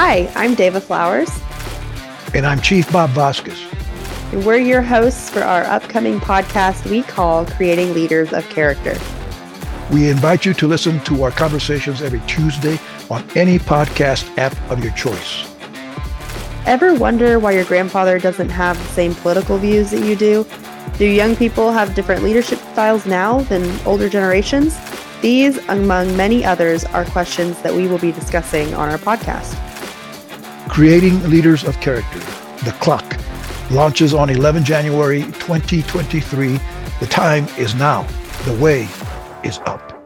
Hi, I'm Dava Flowers. And I'm Chief Bob Vásquez. And we're your hosts for our upcoming podcast we call Creating Leaders of Character. We invite you to listen to our conversations every Tuesday on any podcast app of your choice. Ever wonder why your grandfather doesn't have the same political views that you do? Do young people have different leadership styles now than older generations? These, among many others, are questions that we will be discussing on our podcast. Creating Leaders of Character, The Clock, launches on 11 January 2023. The time is now. The way is up.